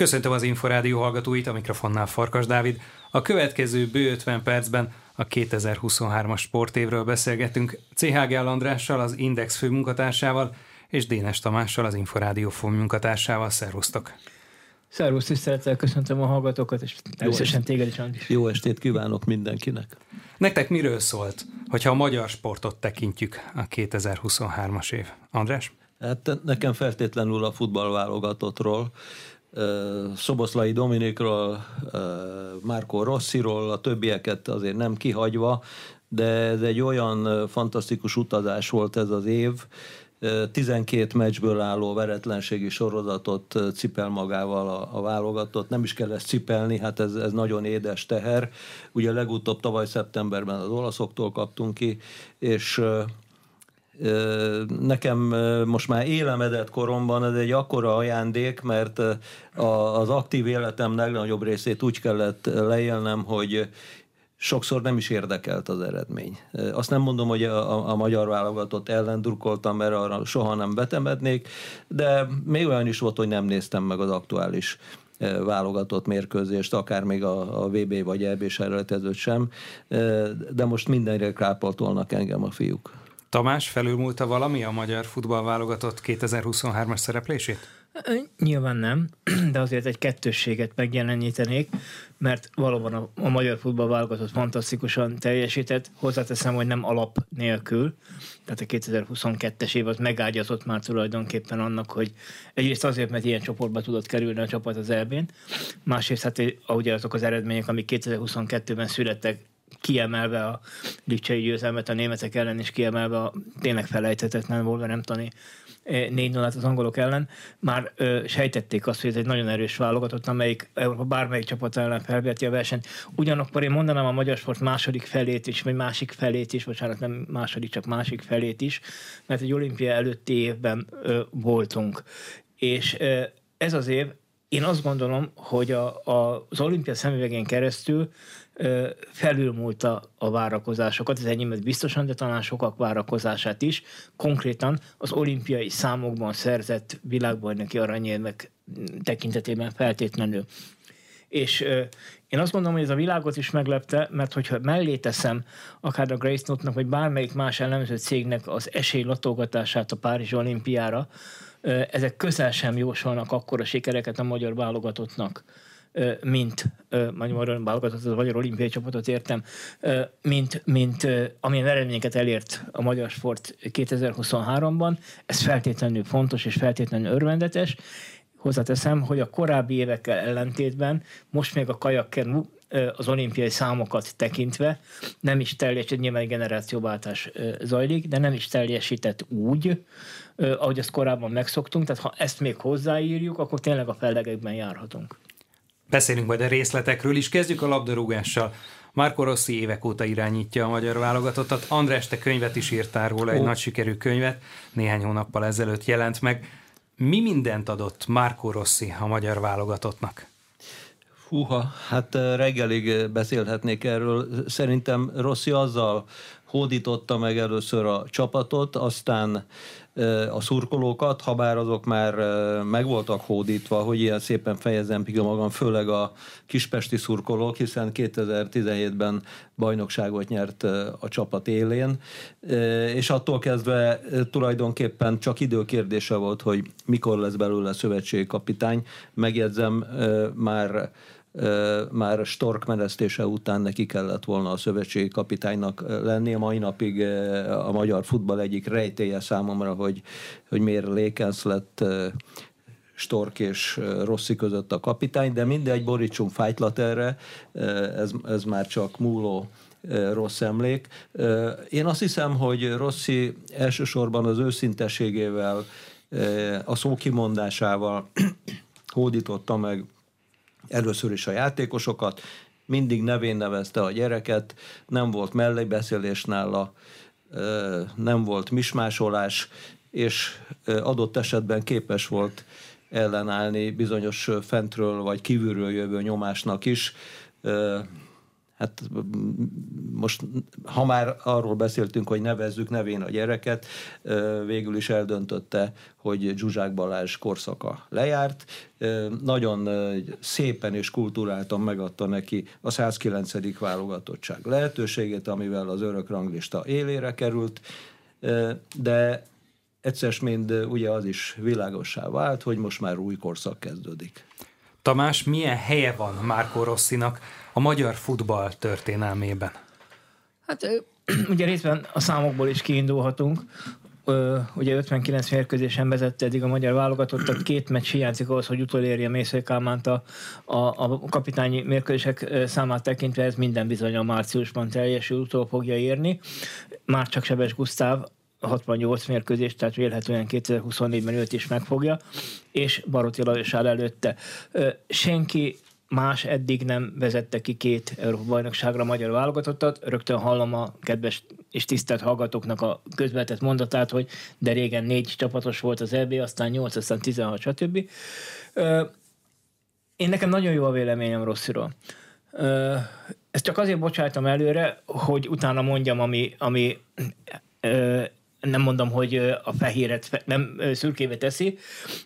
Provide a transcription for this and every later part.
Köszöntöm az Inforádió hallgatóit, a mikrofonnál Farkas Dávid. A következő bő 50 percben a 2023-as sportévről beszélgetünk CHG Andrással, az Index főmunkatársával, és Dénes Tamással, az Inforádió főmunkatársával. Szervusztok! Szervusz, tisztelettel köszöntöm a hallgatókat, és természetesen téged is, Andris. Jó estét kívánok mindenkinek! Nektek miről szólt, hogyha a magyar sportot tekintjük a 2023-as év? András? Hát nekem feltétlenül a futballválogatottról, Szoboszlai Dominikról, Márko Rossziról, a többieket azért nem kihagyva, de ez egy olyan fantasztikus utazás volt ez az év, 12 meccsből álló veretlenségi sorozatot cipel magával a, a válogatott. Nem is kell ezt cipelni, hát ez, ez nagyon édes teher. Ugye legutóbb tavaly szeptemberben az olaszoktól kaptunk ki, és nekem most már élemedett koromban ez egy akkora ajándék, mert az aktív életem legnagyobb részét úgy kellett leélnem, hogy sokszor nem is érdekelt az eredmény. Azt nem mondom, hogy a, a magyar válogatott ellen drukkoltam, mert arra soha nem betemednék, de még olyan is volt, hogy nem néztem meg az aktuális válogatott mérkőzést, akár még a, a VB vagy EB selejtezőt sem, de most mindenre krápoltolnak engem a fiúk. Tamás, felülmúlta valami a magyar futballválogatott 2023-as szereplését? Nyilván nem, de azért egy kettősséget megjelenítenék, mert valóban a, a magyar futballválogatott fantasztikusan teljesített. Hozzáteszem, hogy nem alap nélkül, tehát a 2022-es év az megágyazott már tulajdonképpen annak, hogy egyrészt azért, mert ilyen csoportba tudott kerülni a csapat az elbén, másrészt hát ahogy azok az eredmények, amik 2022-ben születtek, kiemelve a Lipcsei győzelmet a németek ellen, és kiemelve a tényleg felejthetetlen Wolverhamptoni 4 0 az angolok ellen, már ö, sejtették azt, hogy ez egy nagyon erős válogatott, amelyik Európa bármelyik csapat ellen felveti a versenyt. Ugyanakkor én mondanám a magyar sport második felét is, vagy másik felét is, bocsánat, nem második, csak másik felét is, mert egy olimpia előtti évben ö, voltunk. És ö, ez az év, én azt gondolom, hogy a, a, az olimpia szemüvegén keresztül felülmúlta a várakozásokat, ez enyémet biztosan, de talán sokak várakozását is. Konkrétan az olimpiai számokban szerzett világbajnoki aranyérmek tekintetében feltétlenül. És én azt gondolom, hogy ez a világot is meglepte, mert hogyha mellé teszem akár a Grace Note-nak, vagy bármelyik más elemző cégnek az esély latogatását a Párizsi olimpiára, ezek közel sem jósolnak akkora sikereket a magyar válogatottnak mint magyar válogatott, a magyar olimpiai csapatot értem, mint, mint amilyen eredményeket elért a magyar sport 2023-ban. Ez feltétlenül fontos és feltétlenül örvendetes. Hozzáteszem, hogy a korábbi évekkel ellentétben most még a kajakkenu az olimpiai számokat tekintve nem is teljesített, nyilván generációváltás zajlik, de nem is teljesített úgy, ahogy azt korábban megszoktunk, tehát ha ezt még hozzáírjuk, akkor tényleg a fellegekben járhatunk. Beszélünk majd a részletekről is. Kezdjük a labdarúgással. Marco Rossi évek óta irányítja a magyar válogatottat. András, te könyvet is írtál róla, egy oh. nagy sikerű könyvet, néhány hónappal ezelőtt jelent meg. Mi mindent adott Marco Rossi a magyar válogatottnak? Húha, hát reggelig beszélhetnék erről. Szerintem Rossi azzal hódította meg először a csapatot, aztán a szurkolókat, ha bár azok már meg voltak hódítva, hogy ilyen szépen fejezem ki magam, főleg a kispesti szurkolók, hiszen 2017-ben bajnokságot nyert a csapat élén, és attól kezdve tulajdonképpen csak időkérdése volt, hogy mikor lesz belőle szövetségkapitány. Megjegyzem, már már Stork menesztése után neki kellett volna a szövetségi kapitánynak lenni. A mai napig a magyar futball egyik rejtéje számomra, hogy, hogy miért Lékensz lett Stork és Rossi között a kapitány, de mindegy, borítsunk fájtlat erre, ez, ez már csak múló rossz emlék. Én azt hiszem, hogy Rossi elsősorban az őszintességével, a szókimondásával hódította meg először is a játékosokat, mindig nevén nevezte a gyereket, nem volt mellébeszélés nála, nem volt mismásolás, és adott esetben képes volt ellenállni bizonyos fentről vagy kívülről jövő nyomásnak is. Hát most, ha már arról beszéltünk, hogy nevezzük nevén a gyereket, végül is eldöntötte, hogy Zsuzsák Balázs korszaka lejárt. Nagyon szépen és kulturáltan megadta neki a 109. válogatottság lehetőségét, amivel az örök ranglista élére került, de egyszer mind ugye az is világossá vált, hogy most már új korszak kezdődik. Tamás, milyen helye van Márko Rosszinak a magyar futball történelmében? Hát ugye részben a számokból is kiindulhatunk. ugye 59 mérkőzésen vezette eddig a magyar válogatottat, két meccs hiányzik ahhoz, hogy utolérje Mészői Kálmánt a, a, a kapitányi mérkőzések számát tekintve, ez minden bizony a márciusban teljesül, utol fogja érni. Már csak Sebes Gusztáv 68 mérkőzést, tehát vélhetően 2024-ben őt is megfogja, és Barotti Lajos áll előtte. Senki más eddig nem vezette ki két Európa bajnokságra magyar válogatottat. Rögtön hallom a kedves és tisztelt hallgatóknak a közvetett mondatát, hogy de régen négy csapatos volt az EB, aztán 8, aztán 16, stb. Én nekem nagyon jó a véleményem Rossziról. Ezt csak azért bocsájtam előre, hogy utána mondjam, ami, ami nem mondom, hogy a fehéret nem szürkébe teszi,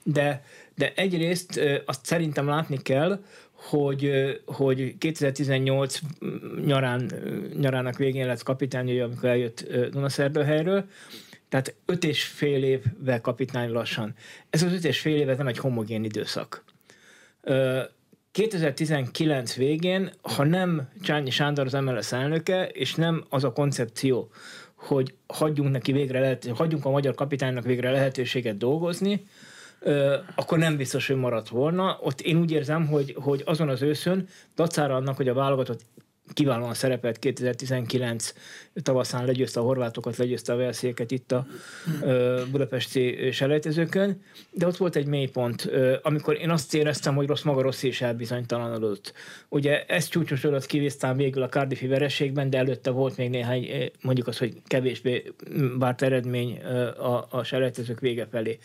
de, de egyrészt azt szerintem látni kell, hogy, hogy 2018 nyarán, nyarának végén lett kapitány, amikor eljött Dunaszerdőhelyről, tehát öt és fél évvel kapitány lassan. Ez az öt és fél év nem egy homogén időszak. 2019 végén, ha nem Csányi Sándor az MLS elnöke, és nem az a koncepció, hogy hagyjunk neki végre lehet, hagyjunk a magyar kapitánynak végre lehetőséget dolgozni, akkor nem biztos, hogy maradt volna. Ott én úgy érzem, hogy, hogy azon az őszön, dacára annak, hogy a válogatott kiválóan szerepelt 2019 tavaszán, legyőzte a horvátokat, legyőzte a velszéket itt a budapesti selejtezőkön, de ott volt egy mélypont, ö, amikor én azt éreztem, hogy rossz maga rossz is elbizonytalanodott. Ugye ez csúcsosodott ki végül a Cardiffi vereségben, de előtte volt még néhány, mondjuk az, hogy kevésbé várt eredmény a, a selejtezők vége felé.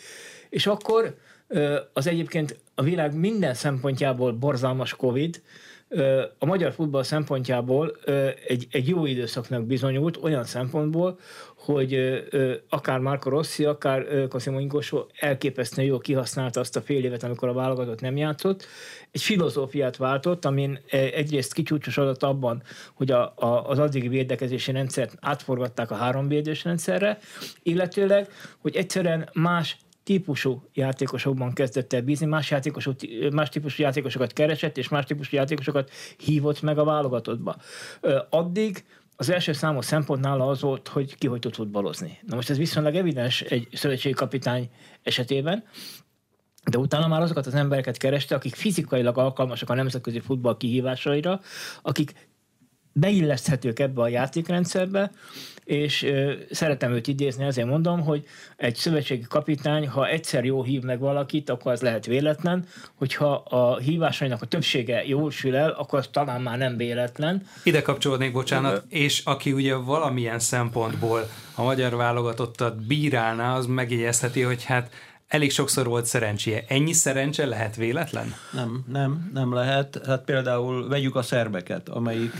És akkor az egyébként a világ minden szempontjából borzalmas Covid, a magyar futball szempontjából egy, egy jó időszaknak bizonyult olyan szempontból, hogy akár Marco Rossi, akár Cosimo Ingosó elképesztően jól kihasználta azt a fél évet, amikor a válogatott nem játszott. Egy filozófiát váltott, amin egyrészt kicsúcsosodott abban, hogy a, a, az addigi védekezési rendszert átforgatták a három védős rendszerre, illetőleg, hogy egyszerűen más típusú játékosokban kezdett el bízni, más, játékosok, más típusú játékosokat keresett, és más típusú játékosokat hívott meg a válogatottba. Addig az első számos szempont nála az volt, hogy ki hogy tud futballozni. Na most ez viszonylag evidens egy szövetségi kapitány esetében, de utána már azokat az embereket kereste, akik fizikailag alkalmasak a nemzetközi futball kihívásaira, akik beilleszthetők ebbe a játékrendszerbe, és ö, szeretem őt idézni, azért mondom, hogy egy szövetségi kapitány, ha egyszer jó hív meg valakit, akkor az lehet véletlen, hogyha a hívásainak a többsége jól sül el, akkor az talán már nem véletlen. Ide kapcsolódnék, bocsánat, és aki ugye valamilyen szempontból a magyar válogatottat bírálná, az megjegyezheti, hogy hát elég sokszor volt szerencséje. Ennyi szerencse lehet véletlen? Nem, nem, nem lehet. Hát például vegyük a szerbeket, amelyik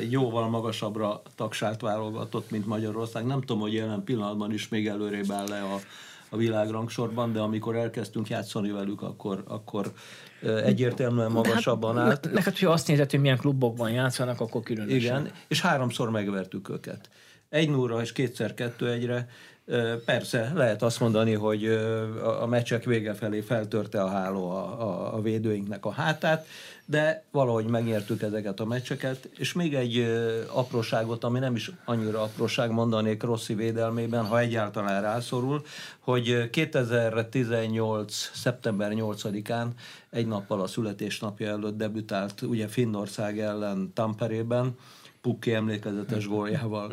egy jóval magasabbra tagsált válogatott, mint Magyarország. Nem tudom, hogy jelen pillanatban is még előrébb áll le a, a világrangsorban, de amikor elkezdtünk játszani velük, akkor, akkor egyértelműen hát, magasabban hát, állt. Neked, hogyha azt nézed, hogy milyen klubokban játszanak, akkor különösen. Igen, és háromszor megvertük őket. Egy núra és kétszer kettő egyre Persze, lehet azt mondani, hogy a meccsek vége felé feltörte a háló a, a, a védőinknek a hátát, de valahogy megnyertük ezeket a meccseket, és még egy apróságot, ami nem is annyira apróság mondanék Rossi védelmében, ha egyáltalán rászorul, hogy 2018. szeptember 8-án, egy nappal a születésnapja előtt debütált ugye Finnország ellen Tamperében, Pukki emlékezetes góljával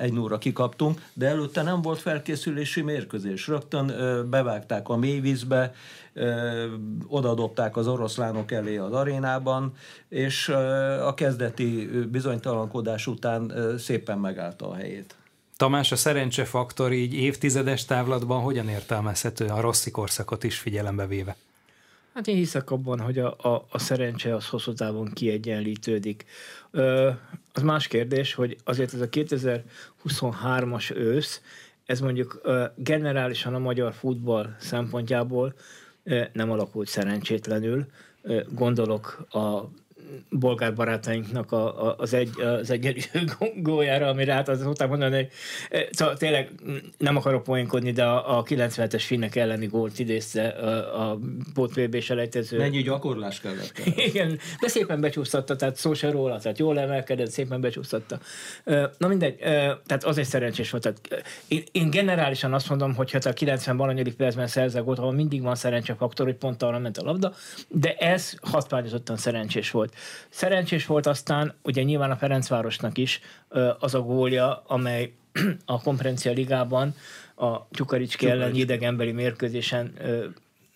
egy nóra kikaptunk, de előtte nem volt felkészülési mérkőzés. Rögtön bevágták a mélyvízbe, odadobták az oroszlánok elé az arénában, és a kezdeti bizonytalankodás után szépen megállta a helyét. Tamás, a szerencsefaktor így évtizedes távlatban hogyan értelmezhető a rossz korszakot is figyelembe véve? Hát én hiszek abban, hogy a, a, a szerencse az hosszú távon kiegyenlítődik. Ö, az más kérdés, hogy azért ez a 2023-as ősz, ez mondjuk ö, generálisan a magyar futball szempontjából ö, nem alakult szerencsétlenül. Ö, gondolok a bolgár barátainknak a, a, az, egy, az egyenlő góljára, amire hát az után mondani, hogy e, szóval tényleg nem akarok poénkodni, de a, a 97-es finnek elleni gólt idézte a, a pót vb selejtező. Mennyi gyakorlás kellett? Igen, de szépen becsúsztatta, tehát szó se róla, tehát jól emelkedett, szépen becsúsztatta. Na mindegy, tehát az egy szerencsés volt. Tehát én, én generálisan azt mondom, hogy hát a 90 valanyadik percben szerzek volt, ahol mindig van szerencsefaktor, hogy pont arra ment a labda, de ez hatványozottan szerencsés volt. Szerencsés volt aztán, ugye nyilván a Ferencvárosnak is az a gólja, amely a konferencia ligában a Csukaricski ellen idegenbeli mérkőzésen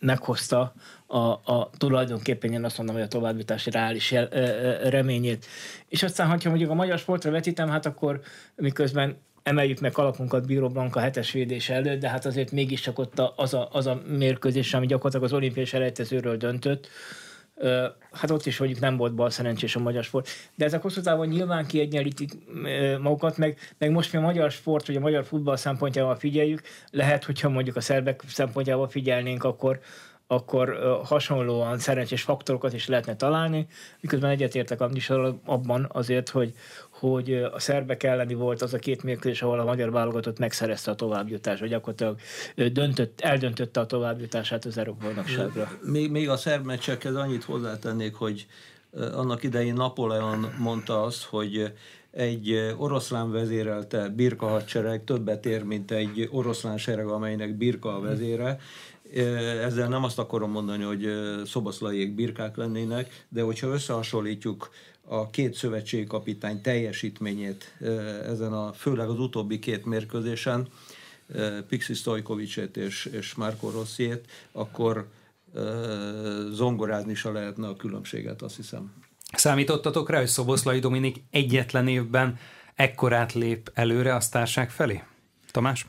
meghozta a, a tulajdonképpen én azt mondom, hogy a továbbjutási reális jel, ö, reményét. És aztán, ha mondjuk a magyar sportra vetítem, hát akkor miközben emeljük meg kalapunkat Bíró Blanka hetes védés előtt, de hát azért mégiscsak ott az a, az a mérkőzés, ami gyakorlatilag az olimpiai selejtezőről döntött, hát ott is mondjuk nem volt bal szerencsés a magyar sport. De ezek hosszú távon nyilván kiegyenlítik magukat, meg, meg most mi a magyar sport, vagy a magyar futball szempontjával figyeljük, lehet, hogyha mondjuk a szerbek szempontjával figyelnénk, akkor, akkor hasonlóan szerencsés faktorokat is lehetne találni, miközben egyetértek abban azért, hogy, hogy a szerbek elleni volt az a két mérkőzés, ahol a magyar válogatott megszerezte a továbbjutást, vagy gyakorlatilag döntött, eldöntötte a továbbjutását az Európa-bajnokságra. Még, még a szerb meccsekhez annyit hozzátennék, hogy annak idején Napóleon mondta azt, hogy egy oroszlán vezérelte birka hadsereg többet ér, mint egy oroszlán sereg, amelynek birka a vezére. Ezzel nem azt akarom mondani, hogy szoboszlaiék birkák lennének, de hogyha összehasonlítjuk a két szövetségkapitány teljesítményét ezen a, főleg az utóbbi két mérkőzésen, Pixi Stojkovicsét és, és Marco Rossiét, akkor zongorázni se lehetne a különbséget, azt hiszem. Számítottatok rá, hogy Szoboszlai Dominik egyetlen évben ekkorát lép előre a sztárság felé? Tamás?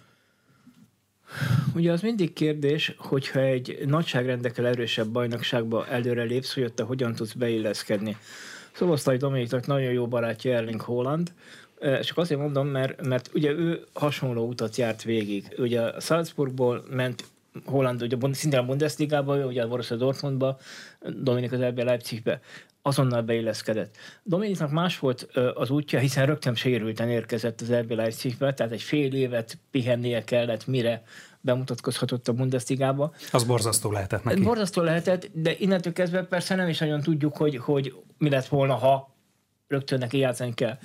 Ugye az mindig kérdés, hogyha egy nagyságrendekkel erősebb bajnokságba előre lépsz, hogy ott te hogyan tudsz beilleszkedni. Szoboszlai Dominiknak nagyon jó barátja Erling Holland, csak azért mondom, mert, mert ugye ő hasonló utat járt végig. Ugye a Salzburgból ment Holland, ugye szintén a Bundesligába, ugye a Borussia Dortmundba, Dominik az RB Leipzigbe azonnal beilleszkedett. Dominiknak más volt az útja, hiszen rögtön sérülten érkezett az RB Leipzigbe, tehát egy fél évet pihennie kellett, mire bemutatkozhatott a Bundesligába. Az borzasztó lehetett neki. Borzasztó lehetett, de innentől kezdve persze nem is nagyon tudjuk, hogy, hogy mi lett volna, ha rögtön neki játszani kell.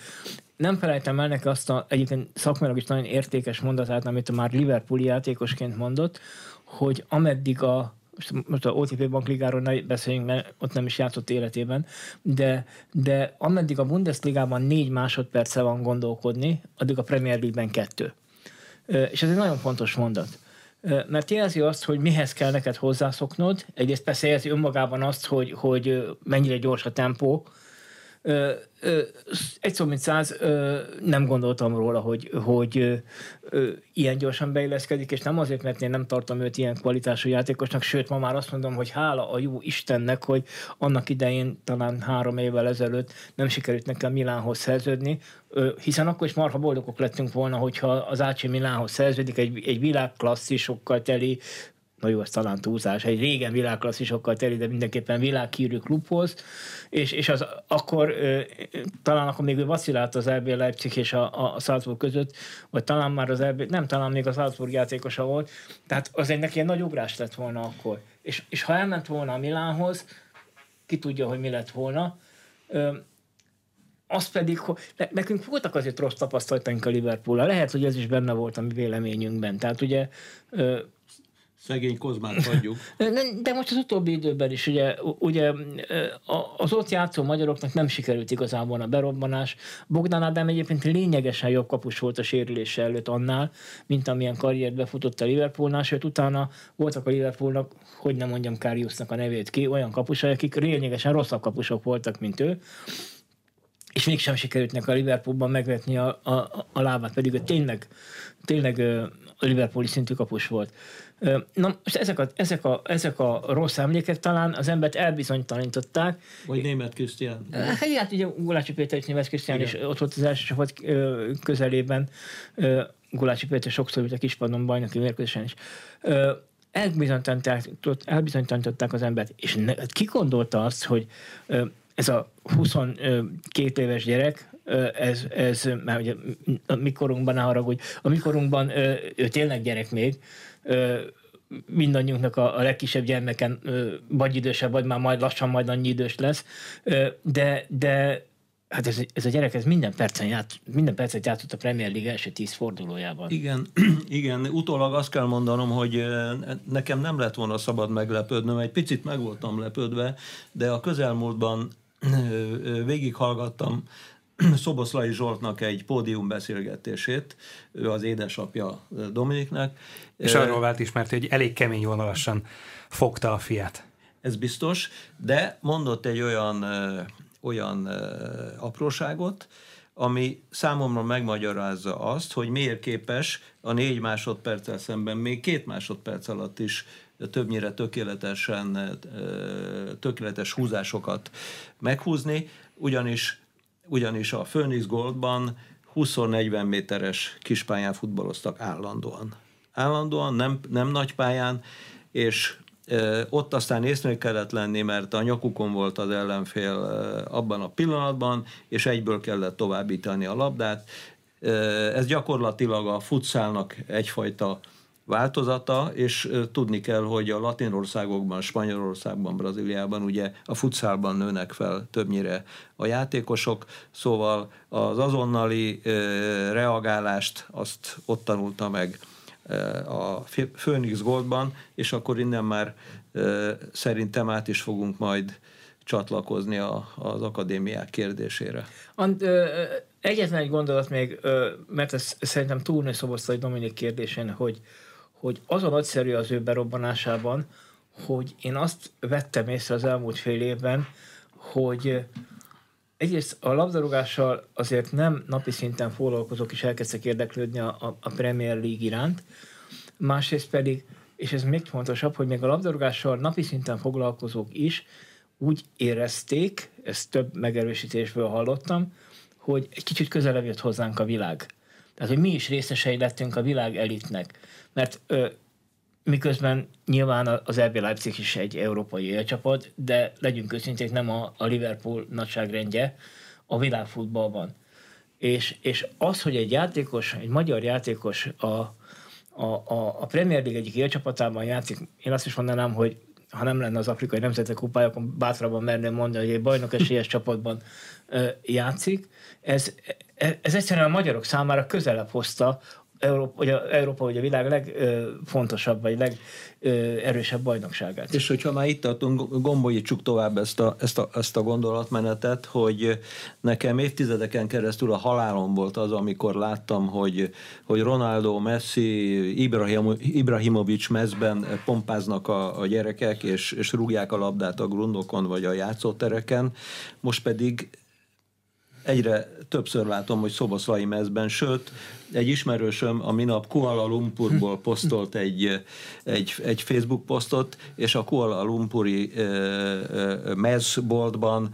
Nem felejtem el neki azt a egyébként szakmailag is nagyon értékes mondatát, amit a már Liverpooli játékosként mondott, hogy ameddig a most a OTP bankligáról ne beszéljünk, mert ott nem is játszott életében, de, de ameddig a Bundesligában négy másodperce van gondolkodni, addig a Premier League-ben kettő. És ez egy nagyon fontos mondat mert jelzi azt, hogy mihez kell neked hozzászoknod. Egyrészt persze jelzi önmagában azt, hogy, hogy mennyire gyors a tempó, egy szó, mint száz, nem gondoltam róla, hogy, hogy ilyen gyorsan beilleszkedik, és nem azért, mert én nem tartom őt ilyen kvalitású játékosnak, sőt, ma már azt mondom, hogy hála a jó Istennek, hogy annak idején, talán három évvel ezelőtt nem sikerült nekem Milánhoz szerződni, hiszen akkor is marha boldogok lettünk volna, hogyha az Ácsi Milánhoz szerződik, egy, egy világklasszisokkal teli na jó, ez talán túlzás, egy régen világklasszisokkal teli, de mindenképpen világhírű klubhoz, és, és az akkor talán akkor még vacilált az RB Leipzig és a, a Salzburg között, vagy talán már az RB, nem, talán még a Salzburg játékosa volt, tehát az egy neki egy nagy ugrás lett volna akkor. És, és ha elment volna a Milánhoz, ki tudja, hogy mi lett volna, az pedig, hogy nekünk voltak azért rossz tapasztalataink a liverpool Lehet, hogy ez is benne volt a mi véleményünkben. Tehát ugye Szegény Kozmát hagyjuk. De most az utóbbi időben is, ugye, ugye az ott játszó magyaroknak nem sikerült igazából a berobbanás. Bogdan Ádám egyébként lényegesen jobb kapus volt a sérülése előtt annál, mint amilyen karriert befutott a Liverpoolnál, sőt utána voltak a Liverpoolnak, hogy nem mondjam Kariusnak a nevét ki, olyan kapusai, akik lényegesen rosszabb kapusok voltak, mint ő és mégsem sikerült neki a Liverpoolban megvetni a, a, a lábát, pedig ő tényleg, tényleg a Liverpooli szintű kapus volt. Na, most ezek a, ezek, a, ezek a rossz emlékek talán az embert elbizonytalanították. Vagy német Krisztián. Hát, hát ugye Gulácsi Péter és német Krisztián is ott volt az első csapat közelében. Gulácsi Péter sokszor volt a kispadon bajnoki mérkőzésen is. Elbizonytalanították az embert, és ne, ki gondolta azt, hogy ez a 22 éves gyerek, ez, ez már ugye a mikorunkban, ne haragudj, a mikorunkban ő tényleg gyerek még, mindannyiunknak a, a legkisebb gyermeken vagy idősebb, vagy már majd lassan majd annyi idős lesz, de, de Hát ez, ez a gyerek ez minden percen ját, minden percet játszott a Premier League első tíz fordulójában. Igen, igen, utólag azt kell mondanom, hogy nekem nem lett volna szabad meglepődnöm, egy picit meg voltam lepődve, de a közelmúltban végighallgattam Szoboszlai Zsoltnak egy pódium beszélgetését, ő az édesapja Dominiknek. És arról vált ismert, hogy elég kemény vonalasan fogta a fiát. Ez biztos, de mondott egy olyan, olyan apróságot, ami számomra megmagyarázza azt, hogy miért képes a négy másodperccel szemben még két másodperc alatt is többnyire tökéletesen, tökéletes húzásokat meghúzni, ugyanis, ugyanis a Phoenix Goldban 20-40 méteres kispályán futballoztak állandóan. Állandóan, nem, nem nagy pályán, és ott aztán észnél kellett lenni, mert a nyakukon volt az ellenfél abban a pillanatban, és egyből kellett továbbítani a labdát. Ez gyakorlatilag a futszálnak egyfajta változata, és tudni kell, hogy a latin országokban, Spanyolországban, Brazíliában ugye a futszálban nőnek fel többnyire a játékosok, szóval az azonnali reagálást azt ott tanulta meg a Phoenix Goldban, és akkor innen már szerintem át is fogunk majd csatlakozni a, az akadémiák kérdésére. And, ö, egyetlen egy gondolat még, ö, mert ez szerintem túlnő Szoboszlai Dominik kérdésén, hogy, hogy az a nagyszerű az ő berobbanásában, hogy én azt vettem észre az elmúlt fél évben, hogy egyrészt a labdarúgással azért nem napi szinten foglalkozok, és elkezdtek érdeklődni a, a, a Premier League iránt, másrészt pedig, és ez még fontosabb, hogy még a labdarúgással napi szinten foglalkozók is úgy érezték, ezt több megerősítésből hallottam, hogy egy kicsit közelebb jött hozzánk a világ. Tehát, hogy mi is részesei lettünk a világ elitnek. Mert ö, miközben nyilván az RB Leipzig is egy európai élcsapat, de legyünk őszinték, nem a, a Liverpool nagyságrendje a világfutballban. És, és az, hogy egy játékos, egy magyar játékos a, a, a, a Premier League egyik élcsapatában játszik, én azt is mondanám, hogy ha nem lenne az afrikai nemzetek kupája, akkor bátrabban merném mondani, hogy egy bajnok esélyes csapatban ö, játszik. Ez, e, ez egyszerűen a magyarok számára közelebb hozta Európa, a, Európa vagy a világ legfontosabb, vagy legerősebb bajnokságát. És hogyha már itt tartunk, gombolítsuk tovább ezt a, ezt, a, ezt a gondolatmenetet, hogy nekem évtizedeken keresztül a halálom volt az, amikor láttam, hogy, hogy Ronaldo, Messi, Ibrahim, Ibrahimovic mezben pompáznak a, a gyerekek, és, és rúgják a labdát a grundokon, vagy a játszótereken. Most pedig egyre többször látom, hogy szoboszlai mezben, sőt, egy ismerősöm a minap Kuala Lumpurból posztolt egy, egy, egy Facebook posztot, és a Kuala Lumpuri mezboltban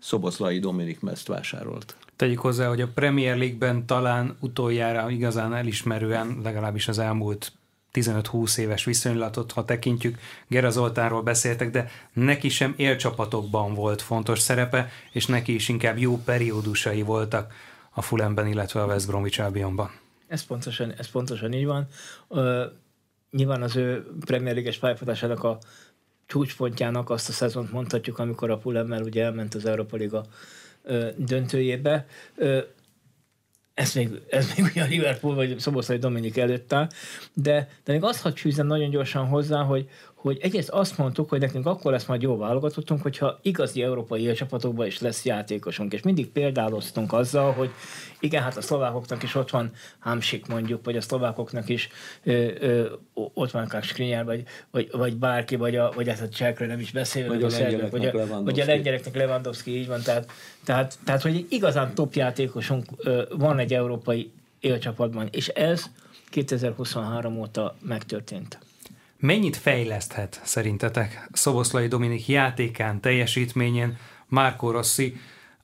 Szoboszlai Dominik mezt vásárolt. Tegyük hozzá, hogy a Premier League-ben talán utoljára igazán elismerően, legalábbis az elmúlt 15-20 éves viszonylatot, ha tekintjük, Gera Zoltánról beszéltek, de neki sem élcsapatokban volt fontos szerepe, és neki is inkább jó periódusai voltak a Fulhamben, illetve a West Bromwich Albionban. Ez pontosan, ez pontosan így van. Uh, nyilván az ő Premier League-es pályafutásának a csúcspontjának azt a szezont mondhatjuk, amikor a Fulhammel ugye elment az Európa Liga döntőjébe. Ez még, ez még ugye a Liverpool vagy Szoboszlai Dominik előtt áll, de, de még azt hadd fűzem nagyon gyorsan hozzá, hogy, hogy egyrészt azt mondtuk, hogy nekünk akkor lesz majd jó válogatottunk, hogyha igazi európai csapatokban is lesz játékosunk, és mindig példáloztunk azzal, hogy igen, hát a szlovákoknak is ott van Hamsik mondjuk, vagy a szlovákoknak is ö, ö, ott van Skriniar, vagy, vagy, vagy bárki, vagy a, vagy hát a csekről nem is beszélve, vagy, a, szerbek, vagy, a, vagy a lengyeleknek Lewandowski, így van, tehát, tehát, tehát hogy igazán top játékosunk ö, van egy európai élcsapatban, és ez 2023 óta megtörtént. Mennyit fejleszthet szerintetek Szoboszlai Dominik játékán, teljesítményén Márko Rossi,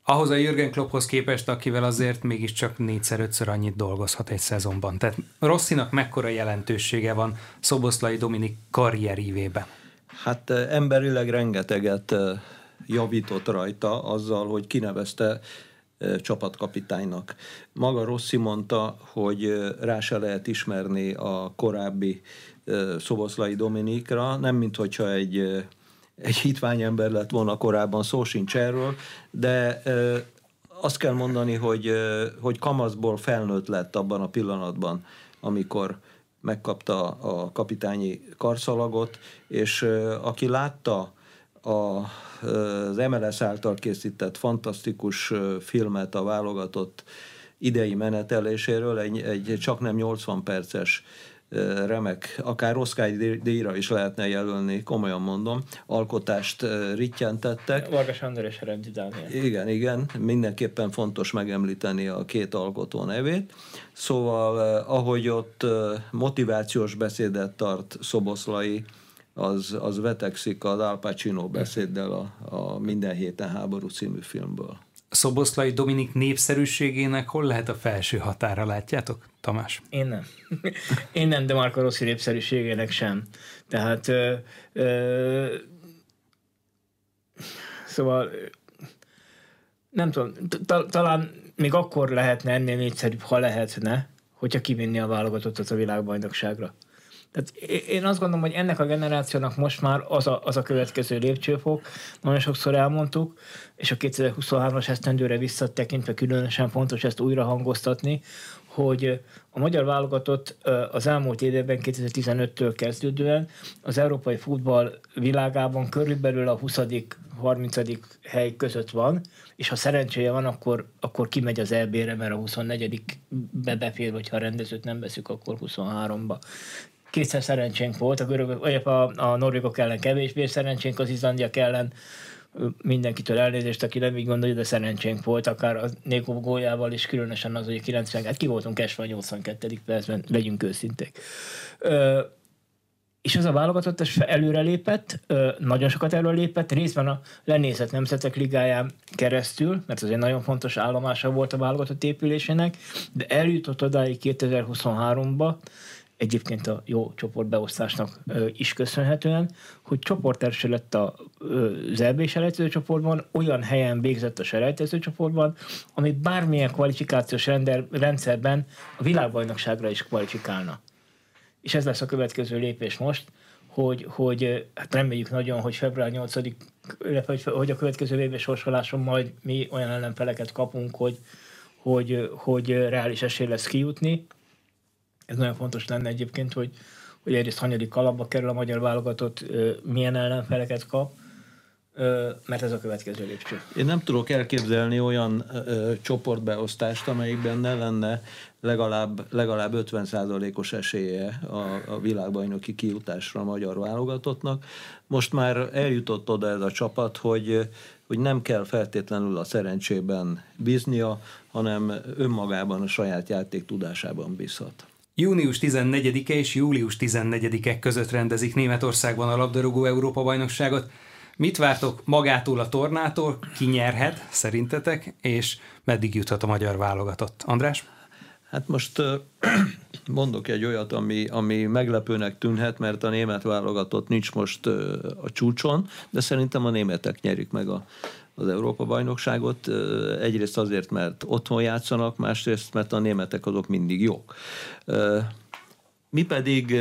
ahhoz a Jürgen Klopphoz képest, akivel azért mégiscsak négyszer-ötször annyit dolgozhat egy szezonban. Tehát Rosszinak mekkora jelentősége van Szoboszlai Dominik karrierívében? Hát emberileg rengeteget javított rajta azzal, hogy kinevezte csapatkapitánynak. Maga Rossi mondta, hogy rá se lehet ismerni a korábbi Szoboszlai Dominikra, nem mint hogyha egy, egy hitványember lett volna korábban, szó sincs erről, de azt kell mondani, hogy, hogy kamaszból felnőtt lett abban a pillanatban, amikor megkapta a kapitányi karszalagot, és aki látta a, az MLS által készített fantasztikus filmet a válogatott idei meneteléséről, egy, egy csak nem 80 perces remek, akár Oscar díjra is lehetne jelölni, komolyan mondom, alkotást rittyentettek. Vargas Andor és Rendi Dániel. Igen, igen, mindenképpen fontos megemlíteni a két alkotó nevét. Szóval, ahogy ott motivációs beszédet tart Szoboszlai, az, az vetekszik az Al Pacino beszéddel a, a Minden héten háború című filmből. Szoboszlai Dominik népszerűségének hol lehet a felső határa, látjátok, Tamás? Én nem. Én nem, de Marco Rossi népszerűségének sem. Tehát ö, ö, szóval nem tudom, talán még akkor lehetne ennél népszerűbb, ha lehetne, hogyha kivinni a válogatottat a világbajnokságra. Tehát én azt gondolom, hogy ennek a generációnak most már az a, az a következő lépcsőfok, nagyon sokszor elmondtuk, és a 2023-as esztendőre visszatekintve különösen fontos ezt újra hangoztatni, hogy a magyar válogatott az elmúlt években 2015-től kezdődően az európai futball világában körülbelül a 20 30. hely között van, és ha szerencséje van, akkor, akkor kimegy az EB-re, mert a 24 be befér, vagy ha a rendezőt nem veszük, akkor 23-ba kétszer szerencsénk volt, a, görögök, a, a norvégok ellen kevésbé szerencsénk, az izlandiak ellen mindenkitől elnézést, aki nem így gondolja, de szerencsénk volt, akár a Nékó góljával is, különösen az, hogy a 90 hát ki voltunk esve a 82. percben, legyünk őszinték. Ö, és az a válogatott előrelépett, nagyon sokat előrelépett, részben a lenézett nemzetek ligáján keresztül, mert ez egy nagyon fontos állomása volt a válogatott épülésének, de eljutott odáig 2023-ba, egyébként a jó csoportbeosztásnak is köszönhetően, hogy csoportelső lett a, az EB selejtező csoportban, olyan helyen végzett a selejtező csoportban, ami bármilyen kvalifikációs render, rendszerben a világbajnokságra is kvalifikálna. És ez lesz a következő lépés most, hogy, hogy hát reméljük nagyon, hogy február 8 hogy a következő éves sorsoláson majd mi olyan ellenfeleket kapunk, hogy, hogy, hogy reális esély lesz kijutni, ez nagyon fontos lenne egyébként, hogy, hogy egyrészt hanyadik kalapba kerül a magyar válogatott, milyen ellenfeleket kap, mert ez a következő lépcső. Én nem tudok elképzelni olyan ö, csoportbeosztást, amelyikben ne lenne legalább, legalább 50%-os esélye a, a világbajnoki kijutásra a magyar válogatottnak. Most már eljutott oda ez a csapat, hogy, hogy nem kell feltétlenül a szerencsében bíznia, hanem önmagában a saját játék tudásában bízhat. Június 14-e és július 14-e között rendezik Németországban a labdarúgó Európa-bajnokságot. Mit vártok magától a tornától? Ki nyerhet szerintetek, és meddig juthat a magyar válogatott? András? Hát most mondok egy olyat, ami, ami meglepőnek tűnhet, mert a német válogatott nincs most a csúcson, de szerintem a németek nyerik meg a, az Európa-bajnokságot. Egyrészt azért, mert otthon játszanak, másrészt, mert a németek azok mindig jók. Mi pedig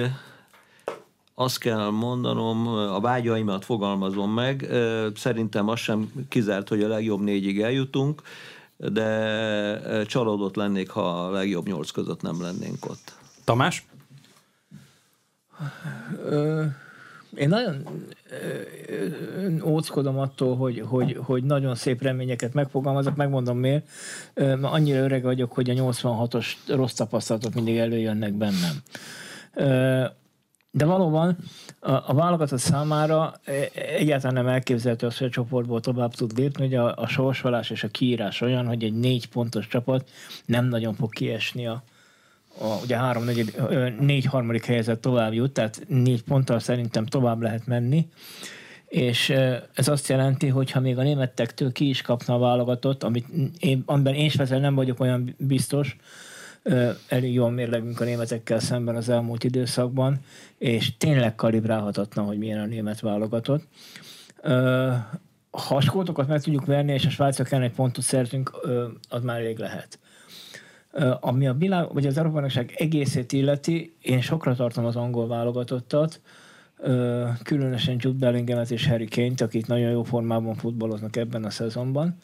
azt kell mondanom, a vágyaimat fogalmazom meg, szerintem az sem kizárt, hogy a legjobb négyig eljutunk, de csalódott lennék, ha a legjobb nyolc között nem lennénk ott. Tamás? Én nagyon óckodom attól, hogy, hogy, hogy nagyon szép reményeket megfogalmazok, megmondom miért, annyira öreg vagyok, hogy a 86-os rossz tapasztalatok mindig előjönnek bennem. De valóban a, a válogatott számára egyáltalán nem elképzelhető az, hogy a csoportból tovább tud lépni, hogy a, a sorsolás és a kiírás olyan, hogy egy négy pontos csapat nem nagyon fog kiesni a, a, ugye három, negyed, négy harmadik helyezett tovább jut, tehát négy ponttal szerintem tovább lehet menni, és ez azt jelenti, hogy ha még a németektől ki is kapna a válogatott, amit én, amiben én speciál nem vagyok olyan biztos, elég jól mérlegünk a németekkel szemben az elmúlt időszakban, és tényleg kalibrálhatatlan, hogy milyen a német válogatott. Ha a skótokat meg tudjuk verni, és a svájcok ellen egy pontot szerzünk, az már elég lehet. Ami a világ, vagy az Európai egészét illeti, én sokra tartom az angol válogatottat, különösen Jude Bellinghamet és Harry Kane-t, akik nagyon jó formában futballoznak ebben a szezonban.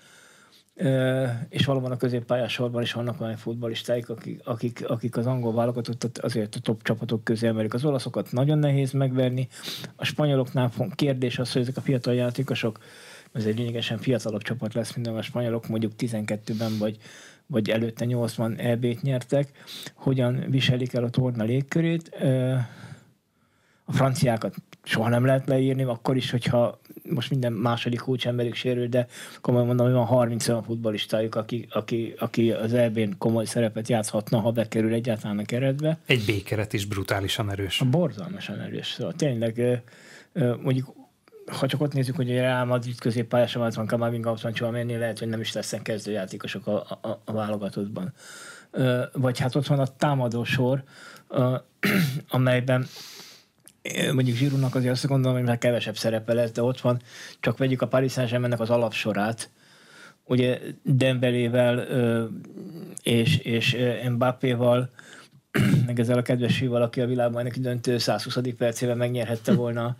És valóban a középpályás sorban is vannak olyan futballistáik, akik, akik, akik az angol válogatottat azért a top csapatok közé emelik. Az olaszokat nagyon nehéz megverni. A spanyoloknál kérdés az, hogy ezek a fiatal játékosok, ez egy lényegesen fiatalabb csapat lesz, mint a spanyolok, mondjuk 12-ben vagy vagy előtte 80 EB-t nyertek, hogyan viselik el a torna légkörét. A franciákat soha nem lehet leírni, akkor is, hogyha most minden második emberük sérül, de komolyan mondom, hogy van 30 olyan futballistájuk, aki, aki, aki az EB-n komoly szerepet játszhatna, ha bekerül egyáltalán a keretbe. Egy B-keret is brutálisan erős. A borzalmasan erős. Szóval tényleg mondjuk ha csak ott nézzük, hogy a Real Madrid középpályása van, van Kamavinga, ott van Csuameni, lehet, hogy nem is lesznek kezdőjátékosok a, a, a válogatottban. Vagy hát ott van a támadó sor, amelyben mondjuk Zsirúnak azért azt gondolom, hogy már kevesebb szerepe lesz, de ott van, csak vegyük a Paris saint az alapsorát, ugye Dembelével és, és Mbappéval, meg ezzel a kedves fiúval, aki a világbajnoki döntő 120. percében megnyerhette volna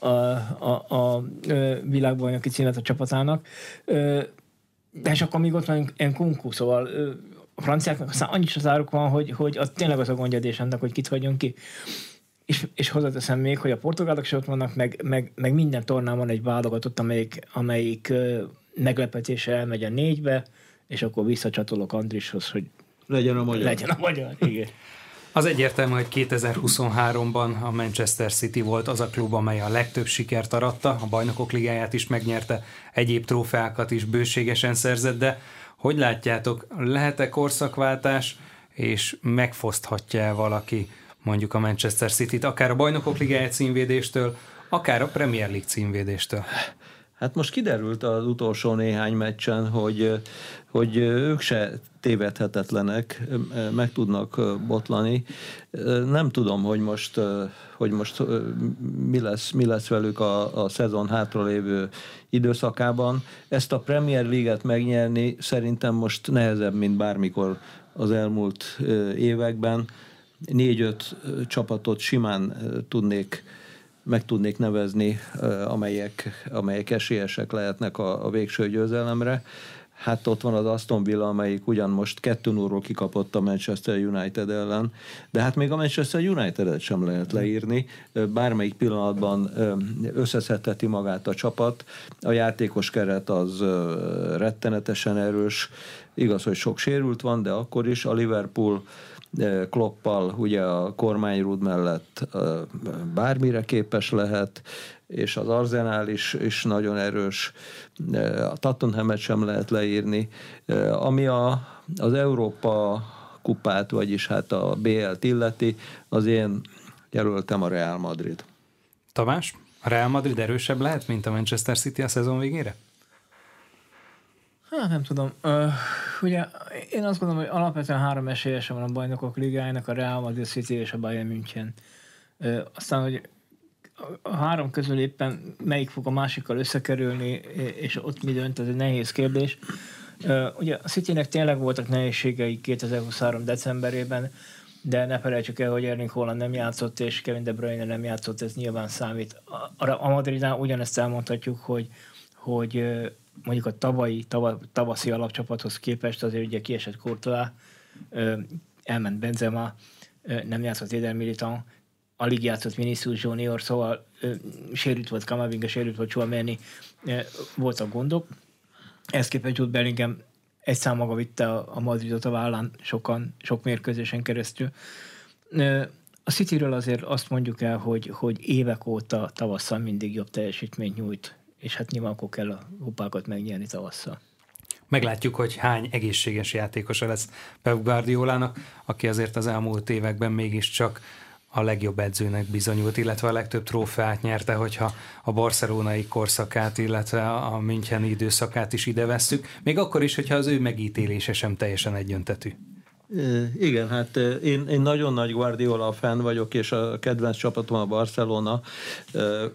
a, a, a világbajnoki címet a csapatának. De és akkor még ott van Nkunku, szóval a franciáknak aztán annyi az áruk van, hogy, hogy az tényleg az a gondja ennek, hogy kit hagyjon ki. És, és hozzáteszem még, hogy a portugálok is ott vannak, meg, meg, meg minden tornán van egy válogatott, amelyik, amelyik meglepetése elmegy a négybe, és akkor visszacsatolok Andrishoz, hogy legyen a magyar. Legyen a magyar, igen. Az egyértelmű, hogy 2023-ban a Manchester City volt az a klub, amely a legtöbb sikert aratta, a bajnokok ligáját is megnyerte, egyéb trófeákat is bőségesen szerzett, de hogy látjátok, lehet-e korszakváltás, és megfoszthatja-e valaki mondjuk a Manchester City-t, akár a bajnokok ligája címvédéstől, akár a Premier League címvédéstől? Hát most kiderült az utolsó néhány meccsen, hogy, hogy ők se tévedhetetlenek, meg tudnak botlani. Nem tudom, hogy most, hogy most mi, lesz, mi lesz velük a, a szezon hátralévő időszakában. Ezt a Premier League-et megnyerni szerintem most nehezebb, mint bármikor az elmúlt években. Négy-öt csapatot simán tudnék meg tudnék nevezni, amelyek, amelyek esélyesek lehetnek a, a végső győzelemre. Hát ott van az Aston Villa, amelyik ugyan most 2 0 kikapott a Manchester United ellen, de hát még a Manchester United-et sem lehet leírni. Bármelyik pillanatban összeszedheti magát a csapat. A játékos keret az rettenetesen erős. Igaz, hogy sok sérült van, de akkor is a Liverpool Kloppal ugye a kormányrúd mellett bármire képes lehet, és az Arzenál is, is nagyon erős, a Tottenhamet sem lehet leírni. Ami a, az Európa kupát, vagyis hát a BL-t illeti, az én jelöltem a Real Madrid. Tamás, a Real Madrid erősebb lehet, mint a Manchester City a szezon végére? Hát nem tudom. Uh, ugye én azt gondolom, hogy alapvetően három esélyese van a bajnokok ligájának, a Real Madrid City és a Bayern München. Uh, aztán, hogy a három közül éppen melyik fog a másikkal összekerülni, és ott mi dönt, ez egy nehéz kérdés. Uh, ugye a Citynek tényleg voltak nehézségei 2023. decemberében, de ne felejtsük el, hogy Erling Holland nem játszott, és Kevin De Bruyne nem játszott, ez nyilván számít. A, a Madridnál ugyanezt elmondhatjuk, hogy, hogy mondjuk a tavalyi, tava, tavaszi alapcsapathoz képest azért ugye kiesett Courtois, elment Benzema, nem játszott Eder Militan, alig játszott Vinicius Junior, szóval sérült volt Kamavinga, sérült volt Chouameni, voltak gondok. Ezt képest Jude Bellingham egy szám maga vitte a Madridot a vállán sokan, sok mérkőzésen keresztül. A Cityről azért azt mondjuk el, hogy, hogy évek óta tavasszal mindig jobb teljesítményt nyújt, és hát nyilván akkor kell a kupákat megnyerni tavasszal. Meglátjuk, hogy hány egészséges játékosa lesz Pep Guardiolának, aki azért az elmúlt években mégiscsak a legjobb edzőnek bizonyult, illetve a legtöbb trófeát nyerte, hogyha a barcelonai korszakát, illetve a Müncheni időszakát is ide vesszük, még akkor is, hogyha az ő megítélése sem teljesen egyöntetű. Igen, hát én, én nagyon nagy Guardiola fan vagyok, és a kedvenc csapatom a Barcelona,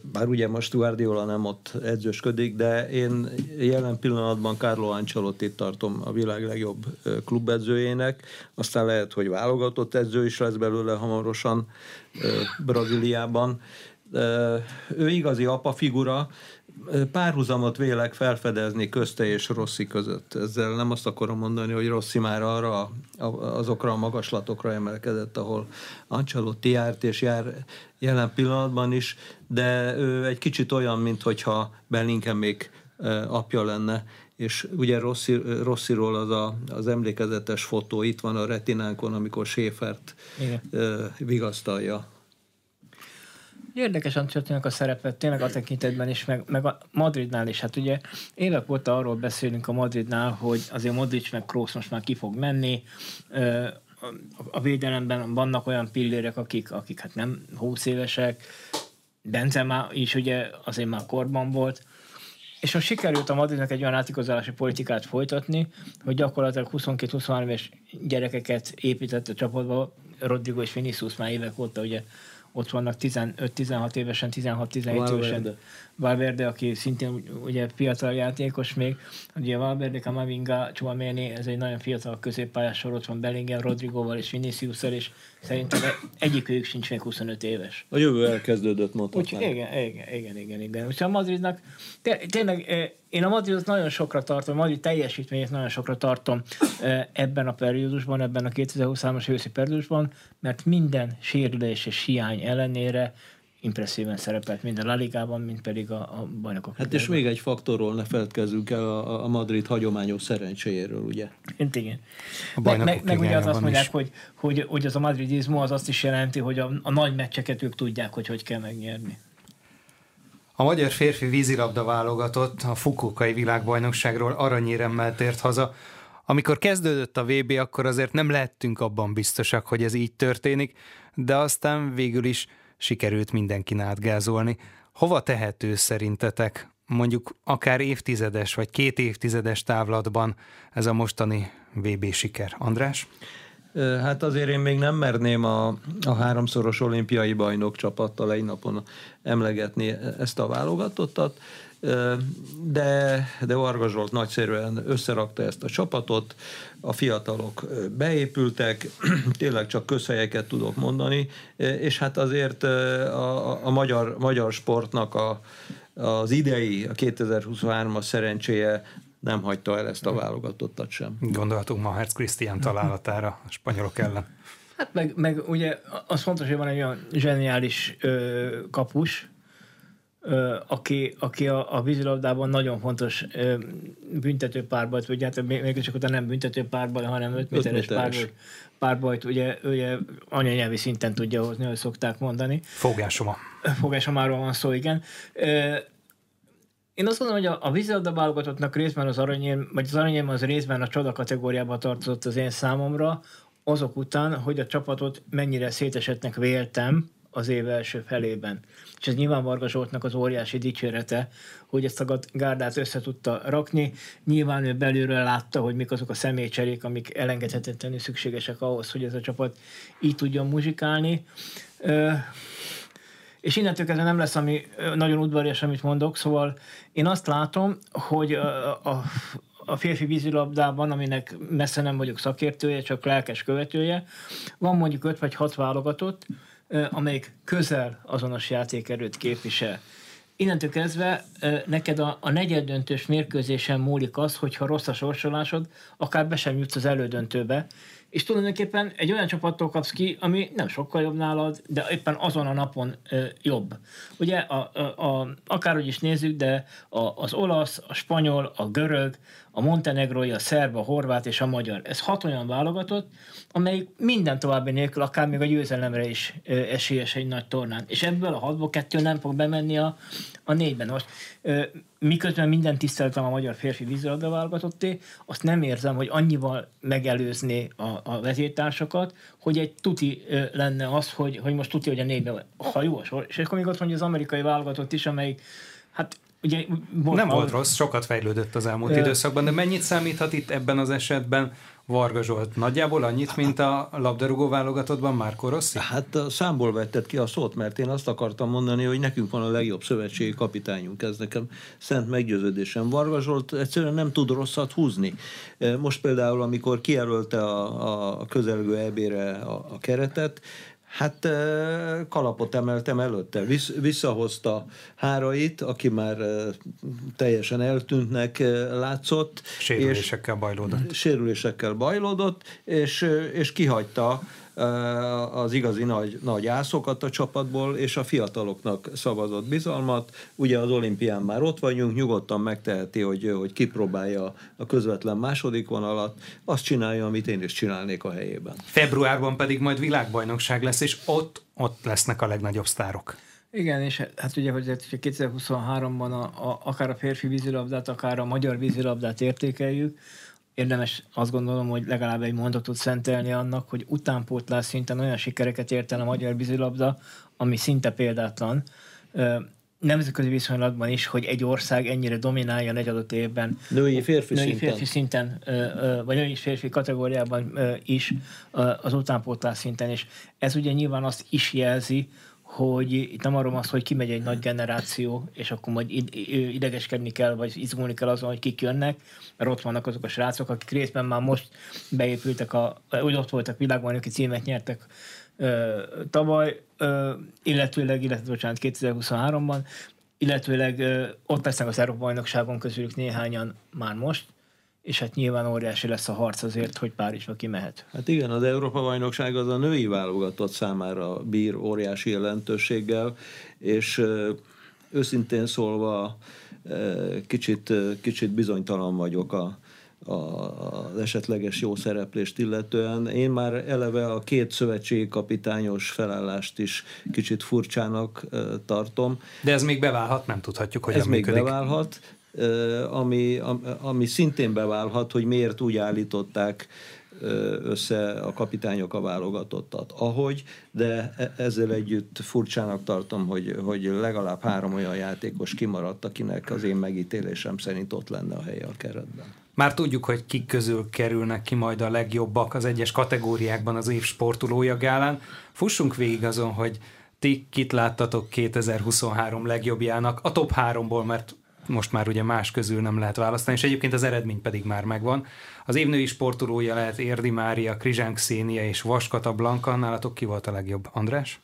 bár ugye most Guardiola nem ott edzősködik, de én jelen pillanatban Carlo Ancelotti tartom a világ legjobb klubedzőjének, aztán lehet, hogy válogatott edző is lesz belőle hamarosan Brazíliában. Ő igazi apa figura, párhuzamot vélek felfedezni közte és Rossi között. Ezzel nem azt akarom mondani, hogy Rossi már arra, azokra a magaslatokra emelkedett, ahol Ancelotti járt és jár jelen pillanatban is, de ő egy kicsit olyan, mint hogyha Bellingham még apja lenne, és ugye Rossi, Rossiról az a, az emlékezetes fotó itt van a retinánkon, amikor Schäfert vigasztalja Érdekes Ancelottinak a szerepet tényleg a tekintetben is, meg, meg a Madridnál is. Hát ugye évek óta arról beszélünk a Madridnál, hogy azért Modric meg Kroos most már ki fog menni, a védelemben vannak olyan pillérek, akik, akik hát nem 20 évesek, Benzema is ugye azért már korban volt, és most sikerült a Madridnak egy olyan átikozási politikát folytatni, hogy gyakorlatilag 22-23 éves gyerekeket épített a csapatba, Rodrigo és Vinicius már évek óta ugye ott vannak 15-16 évesen, 16-17 évesen. Valverde, aki szintén ugye fiatal játékos még. Ugye Valverde, Kamavinga, Chouameni, ez egy nagyon fiatal középpályás sor, ott van Bellingham, Rodrigoval és vinicius és szerintem egyikőjük sincs még 25 éves. A jövő elkezdődött, mondhatnám. Úgy, igen, igen, igen, igen, igen. Úgyhogy a Madridnak tényleg eh, én a Madridot nagyon sokra tartom, a Madrid teljesítményét nagyon sokra tartom eh, ebben a periódusban, ebben a 2023-as őszi periódusban, mert minden sérülés és hiány ellenére impresszíven szerepelt mind a La Ligában, mind pedig a, a bajnokok. Hát és még egy faktorról ne feledkezzünk el a, a Madrid hagyományos szerencséjéről, ugye? Igen. A meg, meg, meg ugye az azt mondják, hogy, hogy, hogy az a madridizmus az azt is jelenti, hogy a, a nagy meccseket ők tudják, hogy hogy kell megnyerni. A magyar férfi vízilabda válogatott a Fukukai világbajnokságról aranyéremmel tért haza. Amikor kezdődött a VB, akkor azért nem lehettünk abban biztosak, hogy ez így történik, de aztán végül is sikerült mindenkin átgázolni. Hova tehető szerintetek mondjuk akár évtizedes vagy két évtizedes távlatban ez a mostani VB siker? András? Hát azért én még nem merném a, a háromszoros olimpiai bajnok csapattal egy napon emlegetni ezt a válogatottat de, de Varga Zsolt nagyszerűen összerakta ezt a csapatot, a fiatalok beépültek, tényleg csak közhelyeket tudok mondani, és hát azért a, a magyar, magyar sportnak a, az idei, a 2023-as szerencséje nem hagyta el ezt a válogatottat sem. Gondolhatunk ma Herz Christian találatára a spanyolok ellen. Hát meg, meg ugye az fontos, hogy van egy olyan zseniális ö, kapus, aki, aki a, a vízilabdában nagyon fontos büntető párbajt, vagy hát még csak oda nem büntető párbaj, hanem 5 méteres, párbajt, párbajt, ugye, ugye anyanyelvi szinten tudja hozni, ahogy szokták mondani. Fogásoma. Fogásomáról van szó, igen. Én azt gondolom, hogy a, a vízilabda válogatottnak részben az aranyém, vagy az aranyém az részben a csoda kategóriába tartozott az én számomra, azok után, hogy a csapatot mennyire szétesetnek véltem az év első felében és ez nyilván Varga Zsoltnak az óriási dicsérete, hogy ezt a gárdát össze tudta rakni. Nyilván ő belülről látta, hogy mik azok a személycserék, amik elengedhetetlenül szükségesek ahhoz, hogy ez a csapat így tudjon muzsikálni. És innentől kezdve nem lesz ami nagyon udvarias, amit mondok, szóval én azt látom, hogy a, a, a férfi vízilabdában, aminek messze nem vagyok szakértője, csak lelkes követője, van mondjuk 5 vagy 6 válogatott, amelyik közel azonos játékerőt képvisel. Innentől kezdve neked a, a negyeddöntős mérkőzésen múlik az, hogyha rossz a sorsolásod, akár be sem jutsz az elődöntőbe, és tulajdonképpen egy olyan csapattól kapsz ki, ami nem sokkal jobb nálad, de éppen azon a napon ö, jobb. Ugye, a, a, a, akárhogy is nézzük, de a, az olasz, a spanyol, a görög, a montenegrói, a szerb, a horvát és a magyar. Ez hat olyan válogatott, amelyik minden további nélkül, akár még a győzelemre is ö, esélyes egy nagy tornán. És ebből a hatból kettő nem fog bemenni a, a négyben. Most miközben minden tiszteltem a magyar férfi vízilabda válogatotté, azt nem érzem, hogy annyival megelőzné a, a vezértársakat, hogy egy tuti lenne az, hogy, hogy most tuti, hogy a négyben ha jó a sor. És akkor még ott van az amerikai válogatott is, amelyik hát ugye volt nem volt rossz, sokat fejlődött az elmúlt ö... időszakban, de mennyit számíthat itt ebben az esetben Varga Zsolt. Nagyjából annyit, mint a labdarúgó válogatottban Márko Rossi? Hát a számból vetted ki a szót, mert én azt akartam mondani, hogy nekünk van a legjobb szövetségi kapitányunk. Ez nekem szent meggyőződésem. Varga Zsolt egyszerűen nem tud rosszat húzni. Most például, amikor kijelölte a, a közelgő ebére a, a keretet, Hát kalapot emeltem előtte. Visszahozta Hárait, aki már teljesen eltűntnek látszott. Sérülésekkel és bajlódott. Sérülésekkel bajlódott, és, és kihagyta az igazi nagy, nagy ászokat a csapatból, és a fiataloknak szavazott bizalmat. Ugye az olimpián már ott vagyunk, nyugodtan megteheti, hogy, hogy kipróbálja a közvetlen második vonalat, azt csinálja, amit én is csinálnék a helyében. Februárban pedig majd világbajnokság lesz, és ott, ott lesznek a legnagyobb sztárok. Igen, és hát ugye, hogy 2023-ban a, a, akár a férfi vízilabdát, akár a magyar vízilabdát értékeljük, érdemes azt gondolom, hogy legalább egy mondatot szentelni annak, hogy utánpótlás szinten olyan sikereket ért el a magyar vízilabda, ami szinte példátlan. Nemzetközi viszonylatban is, hogy egy ország ennyire dominálja egy adott évben. Női férfi női szinten. férfi szinten, vagy női férfi kategóriában is az utánpótlás szinten. És ez ugye nyilván azt is jelzi, hogy itt nem arról az, hogy kimegy egy nagy generáció, és akkor majd idegeskedni kell, vagy izgulni kell azon, hogy kik jönnek, mert ott vannak azok a srácok, akik részben már most beépültek, a, úgy ott voltak világbajnoki címet nyertek ö, tavaly, ö, illetőleg, illetve bocsánat, 2023-ban, illetőleg ö, ott lesznek az Európa bajnokságon közülük néhányan már most, és hát nyilván óriási lesz a harc azért, hogy Párizsba kimehet. Hát igen, az Európa-bajnokság az a női válogatott számára bír óriási jelentőséggel, és őszintén szólva kicsit, kicsit bizonytalan vagyok a, a, az esetleges jó szereplést illetően. Én már eleve a két szövetségi kapitányos felállást is kicsit furcsának tartom. De ez még beválhat, nem tudhatjuk, hogy ez még beválhat ami, ami szintén beválhat, hogy miért úgy állították össze a kapitányok a válogatottat. Ahogy, de e, ezzel együtt furcsának tartom, hogy, hogy legalább három olyan játékos kimaradt, akinek az én megítélésem szerint ott lenne a helye a keretben. Már tudjuk, hogy kik közül kerülnek ki majd a legjobbak az egyes kategóriákban az év sportolója gálán. Fussunk végig azon, hogy ti kit láttatok 2023 legjobbjának, a top háromból, mert most már ugye más közül nem lehet választani, és egyébként az eredmény pedig már megvan. Az évnői sportolója lehet Érdi Mária, Krizsánk Szénia és Vaskata Blanka. Nálatok ki volt a legjobb? András?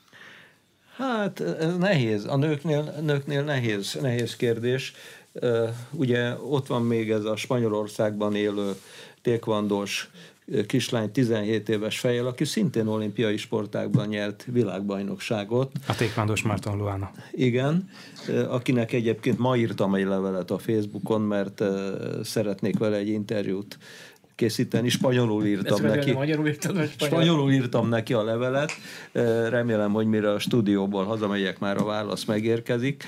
Hát ez nehéz. A nőknél, nőknél nehéz, nehéz kérdés. Ugye ott van még ez a Spanyolországban élő tékvandós kislány 17 éves fejjel, aki szintén olimpiai sportákban nyert világbajnokságot. A tékvándos Márton Luana. Igen, akinek egyébként ma írtam egy levelet a Facebookon, mert szeretnék vele egy interjút készíteni. Spanyolul írtam Ezt neki. Magyarul írtam, spanyol. spanyolul írtam neki a levelet. Remélem, hogy mire a stúdióból hazamegyek, már a válasz megérkezik.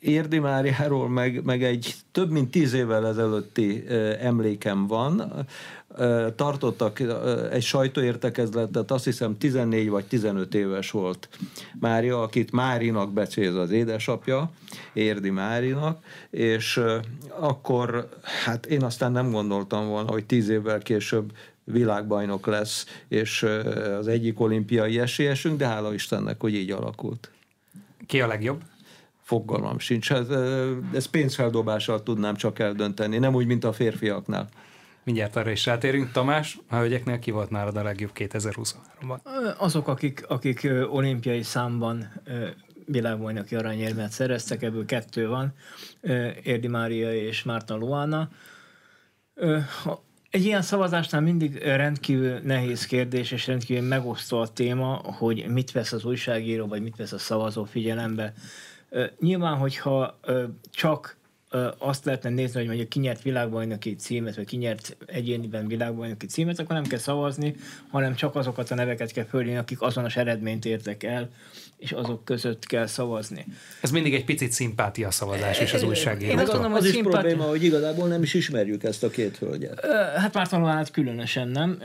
Érdi Máriáról meg, meg egy több mint tíz évvel ezelőtti emlékem van, tartottak egy sajtóértekezletet, azt hiszem 14 vagy 15 éves volt Mária, akit Márinak becéz az édesapja, Érdi Márinak, és akkor hát én aztán nem gondoltam volna, hogy 10 évvel később világbajnok lesz, és az egyik olimpiai esélyesünk, de hála Istennek, hogy így alakult. Ki a legjobb? Fogalmam sincs. Ez, ez pénzfeldobással tudnám csak eldönteni, nem úgy, mint a férfiaknál. Mindjárt arra is rátérünk. Tamás, a hölgyeknél ki volt nálad a legjobb 2023-ban? Azok, akik, akik olimpiai számban világbajnoki aranyérmet szereztek, ebből kettő van, Érdi Mária és Márta Luana. Egy ilyen szavazásnál mindig rendkívül nehéz kérdés, és rendkívül megosztó a téma, hogy mit vesz az újságíró, vagy mit vesz a szavazó figyelembe. Nyilván, hogyha csak azt lehetne nézni, hogy mondjuk kinyert világbajnoki címet, vagy kinyert egyéniben világbajnoki címet, akkor nem kell szavazni, hanem csak azokat a neveket kell fölírni, akik azonos eredményt értek el, és azok között kell szavazni. Ez mindig egy picit szimpátia szavazás is az újságíró. Én azt gondolom, az is szimpáti... probléma, hogy igazából nem is ismerjük ezt a két hölgyet. Hát már hát különösen nem.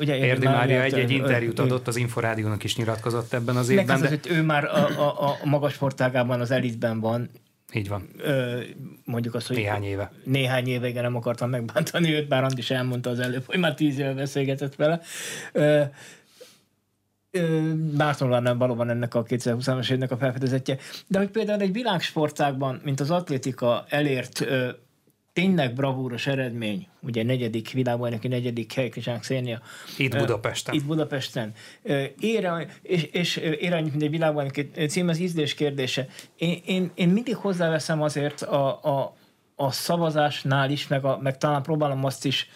Ugye Érdi Mária egy-egy interjút adott, az Inforádiónak is nyilatkozott ebben az évben. De... Az, hogy ő már a, a, a magas sportágában az elitben van, így van. Ö, mondjuk azt, hogy... Néhány éve. Néhány éve, igen, nem akartam megbántani őt, bár Andi is elmondta az előbb, hogy már tíz éve beszélgetett vele. Ö, Bárton nem valóban ennek a 2020-as évnek a felfedezetje. De hogy például egy világsportágban, mint az atlétika elért tényleg bravúros eredmény, ugye negyedik világbajnoki negyedik hely, Szénia. Itt Budapesten. Itt Budapesten. Ér, és, és ér annyit, mint egy világbajnoki cím, az ízlés kérdése. Én, én, én mindig hozzáveszem azért a, a, a szavazásnál is, meg, a, meg talán próbálom azt is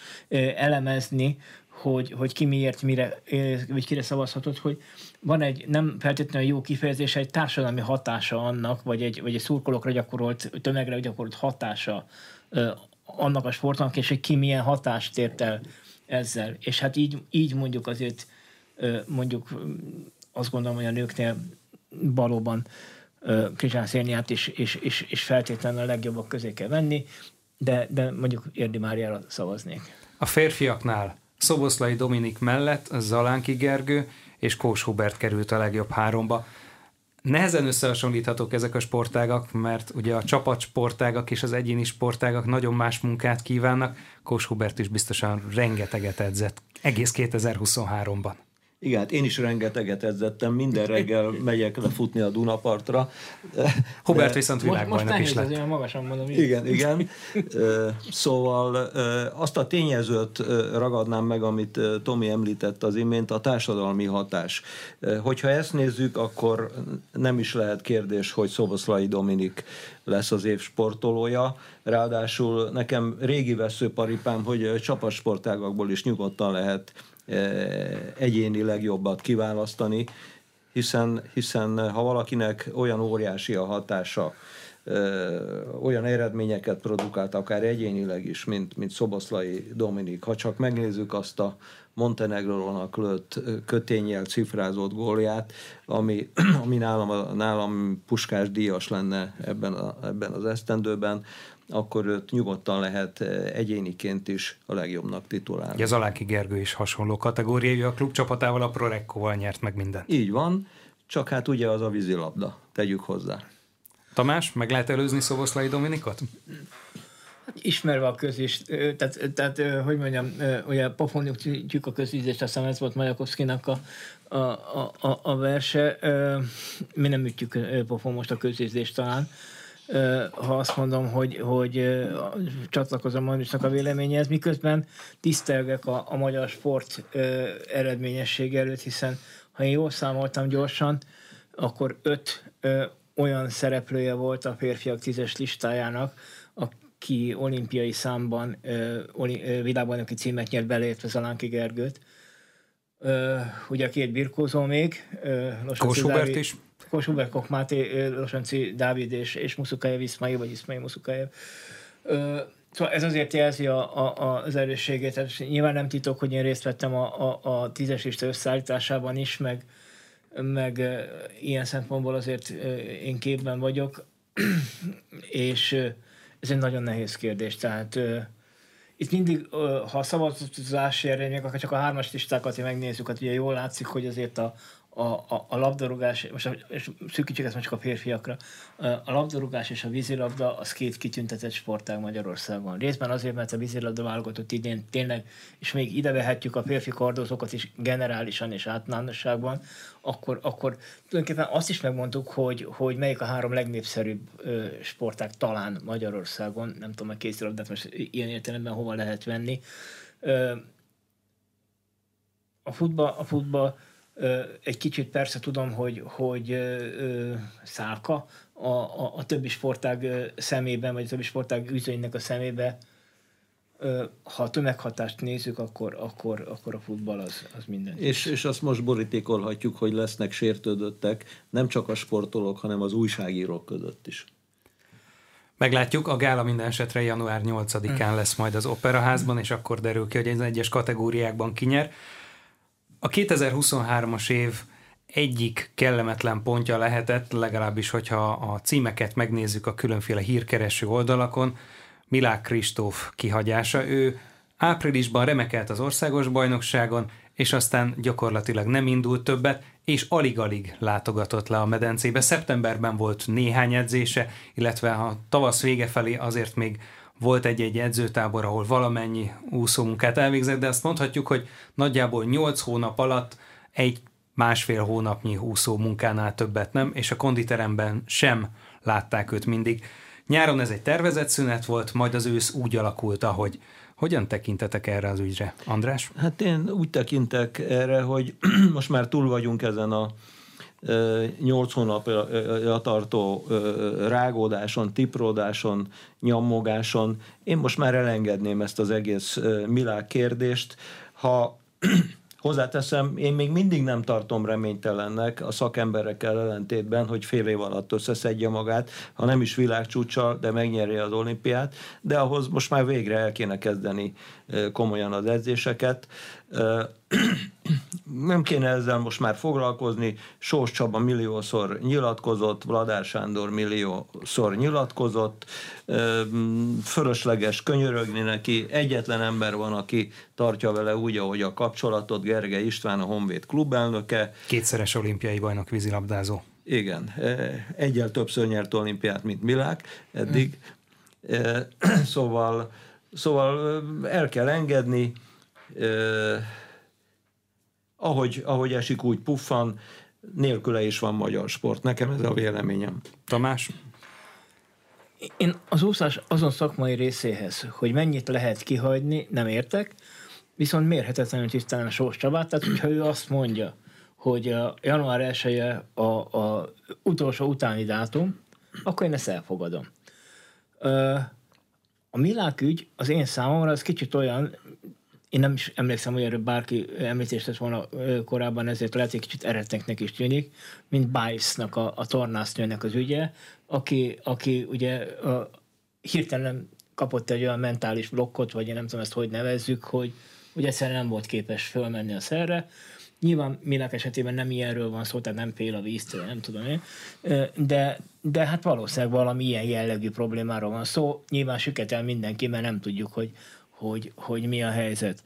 elemezni, hogy, hogy ki miért, mire, vagy kire szavazhatott, hogy van egy nem feltétlenül jó kifejezés, egy társadalmi hatása annak, vagy egy, vagy egy szurkolókra gyakorolt, tömegre gyakorolt hatása annak a sportnak, és hogy ki milyen hatást ért el ezzel. És hát így, így mondjuk azért mondjuk azt gondolom, hogy a nőknél valóban Krizsán Szérniát is, és, és, és feltétlenül a legjobbak közé kell venni, de, de mondjuk Érdi Máriára szavaznék. A férfiaknál Szoboszlai Dominik mellett Zalánki Gergő és Kós Hubert került a legjobb háromba. Nehezen összehasonlíthatók ezek a sportágak, mert ugye a csapatsportágak és az egyéni sportágak nagyon más munkát kívánnak. Kós Hubert is biztosan rengeteget edzett egész 2023-ban. Igen, hát én is rengeteget edzettem, minden reggel megyek lefutni a Dunapartra. Hubert viszont világbajnok is lett. Most magasan mondom. Igen, igen. Szóval azt a tényezőt ragadnám meg, amit Tomi említett az imént, a társadalmi hatás. Hogyha ezt nézzük, akkor nem is lehet kérdés, hogy Szoboszlai Dominik lesz az év sportolója. Ráadásul nekem régi veszőparipám, hogy csapatsportágakból is nyugodtan lehet egyéni legjobbat kiválasztani, hiszen, hiszen ha valakinek olyan óriási a hatása, olyan eredményeket produkált, akár egyénileg is, mint, mint Szoboszlai Dominik. Ha csak megnézzük azt a Montenegrónak lőtt kötényjel cifrázott gólját, ami, ami nálam, nálam puskás díjas lenne ebben, a, ebben az esztendőben, akkor őt nyugodtan lehet eh, egyéniként is a legjobbnak titulálni. Az Aláki Gergő is hasonló kategóriájú, a klubcsapatával, a Prorekkóval nyert meg minden. Így van, csak hát ugye az a vízilabda, tegyük hozzá. Tamás, meg lehet előzni Szoboszlai Dominikot? Ismerve a közis, tehát, tehát hogy mondjam, ugye pofonjuk a közízést, aztán ez volt Majakovszkinak a, a, a, a verse. Mi nem ütjük pofon most a közízést talán, ha azt mondom, hogy, hogy csatlakozom Manusnak a véleményhez, miközben tisztelgek a, a magyar sport eredményessége előtt, hiszen ha én jól számoltam gyorsan, akkor öt olyan szereplője volt a férfiak tízes listájának, aki olimpiai számban világbajnoki címet nyert beleértve Zalánki Gergőt. ugye a két birkózó még. Kós is. Kosubek, Kokmáté, Losanci, Dávid és, és Muszukájev Iszmai, vagy Iszmai Muszukájev. Szóval ez azért jelzi a, a, az erősségét. Tehát nyilván nem titok, hogy én részt vettem a, a, a tízes lista összeállításában is, meg, meg ilyen szempontból azért én képben vagyok, és ez egy nagyon nehéz kérdés. Tehát itt mindig, ha a szavazási eredmények, akkor csak a hármas listákat megnézzük, hát ugye jól látszik, hogy azért a, a, a, a labdarúgás, most szűkítsük ezt most csak a férfiakra, a labdarúgás és a vízilabda az két kitüntetett sportág Magyarországon. Részben azért, mert a vízilabda válogatott idén tényleg, és még ide vehetjük a férfi kardozókat is generálisan és általánosságban, akkor, akkor tulajdonképpen azt is megmondtuk, hogy, hogy melyik a három legnépszerűbb ö, sportág talán Magyarországon, nem tudom, a kézilabdát most ilyen értelemben hova lehet venni. Ö, a futball, a futball egy kicsit persze tudom, hogy, hogy szálka a, a, a többi sportág szemében, vagy a többi sportág üzőinek a szemébe ha a tömeghatást nézzük, akkor, akkor, akkor a futball az, az minden. És, és azt most borítékolhatjuk, hogy lesznek sértődöttek nem csak a sportolók, hanem az újságírók között is. Meglátjuk, a gála minden esetre január 8-án lesz majd az Operaházban, és akkor derül ki, hogy az egyes kategóriákban kinyer. A 2023-as év egyik kellemetlen pontja lehetett, legalábbis, hogyha a címeket megnézzük a különféle hírkereső oldalakon, Milák Kristóf kihagyása. Ő áprilisban remekelt az országos bajnokságon, és aztán gyakorlatilag nem indult többet, és alig-alig látogatott le a medencébe. Szeptemberben volt néhány edzése, illetve a tavasz vége felé azért még volt egy-egy edzőtábor, ahol valamennyi úszómunkát elvégzett, de azt mondhatjuk, hogy nagyjából 8 hónap alatt egy másfél hónapnyi úszó munkánál többet nem, és a konditeremben sem látták őt mindig. Nyáron ez egy tervezett szünet volt, majd az ősz úgy alakult, ahogy hogyan tekintetek erre az ügyre, András? Hát én úgy tekintek erre, hogy most már túl vagyunk ezen a nyolc hónapja tartó rágódáson, tipródáson, nyommogáson. Én most már elengedném ezt az egész milák kérdést. Ha Hozzáteszem, én még mindig nem tartom reménytelennek a szakemberekkel ellentétben, hogy fél év alatt összeszedje magát, ha nem is világcsúcsal, de megnyeri az olimpiát, de ahhoz most már végre el kéne kezdeni komolyan az edzéseket. Nem kéne ezzel most már foglalkozni. Sós Csaba milliószor nyilatkozott, Vladár Sándor milliószor nyilatkozott, fölösleges könyörögni neki. Egyetlen ember van, aki tartja vele úgy, ahogy a kapcsolatot, Gergely István, a Honvéd klubelnöke. Kétszeres olimpiai bajnok vízilabdázó. Igen, egyel többször nyert olimpiát, mint Milák eddig. Szóval Szóval el kell engedni, eh, ahogy, ahogy esik, úgy puffan, nélküle is van magyar sport. Nekem ez a véleményem. Tamás? Én az úszás azon szakmai részéhez, hogy mennyit lehet kihagyni, nem értek, viszont mérhetetlenül tisztán a Sós Csabát, tehát hogyha ő azt mondja, hogy a január 1 -e a, a utolsó utáni dátum, akkor én ezt elfogadom. A Milák ügy az én számomra az kicsit olyan, én nem is emlékszem, hogy erről bárki említést tett volna korábban, ezért lehet, hogy kicsit eretteknek is tűnik, mint Bice-nak a, a tornásznőnek az ügye, aki, aki ugye a, hirtelen kapott egy olyan mentális blokkot, vagy én nem tudom ezt hogy nevezzük, hogy, hogy egyszerűen nem volt képes fölmenni a szerre, Nyilván Milák esetében nem ilyenről van szó, tehát nem fél a víztől, nem tudom én, de, de hát valószínűleg valami ilyen jellegű problémáról van szó. Nyilván süketel mindenki, mert nem tudjuk, hogy, hogy, hogy mi a helyzet.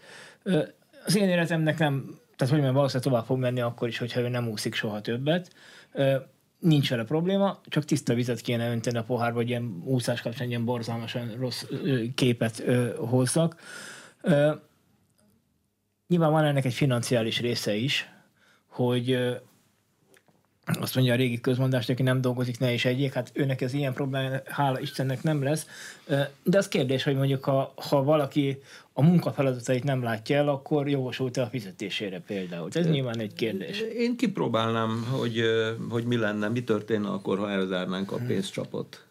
Az én életemnek nem, tehát hogy mondjam, valószínűleg tovább fog menni akkor is, hogyha ő nem úszik soha többet. Nincs vele probléma, csak tiszta vizet kéne önteni a pohárba, hogy ilyen úszás kapcsán ilyen borzalmasan rossz képet hozzak Nyilván van ennek egy financiális része is, hogy azt mondja a régi közmondás, aki nem dolgozik, ne is egyik, hát őnek ez ilyen probléma, hála Istennek nem lesz. De az kérdés, hogy mondjuk ha, ha valaki a munkafeladatait nem látja el, akkor jogosult-e a fizetésére például? Ez nyilván egy kérdés. Én kipróbálnám, hogy, hogy mi lenne, mi történne akkor, ha elzárnánk a pénzcsapot.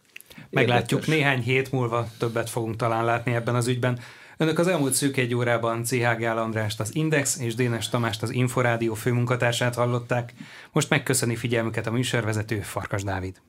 Meglátjuk, Érdekes. néhány hét múlva többet fogunk talán látni ebben az ügyben. Önök az elmúlt szűk egy órában CH Gál Andrást az Index és Dénes Tamást az Inforádió főmunkatársát hallották. Most megköszöni figyelmüket a műsorvezető Farkas Dávid.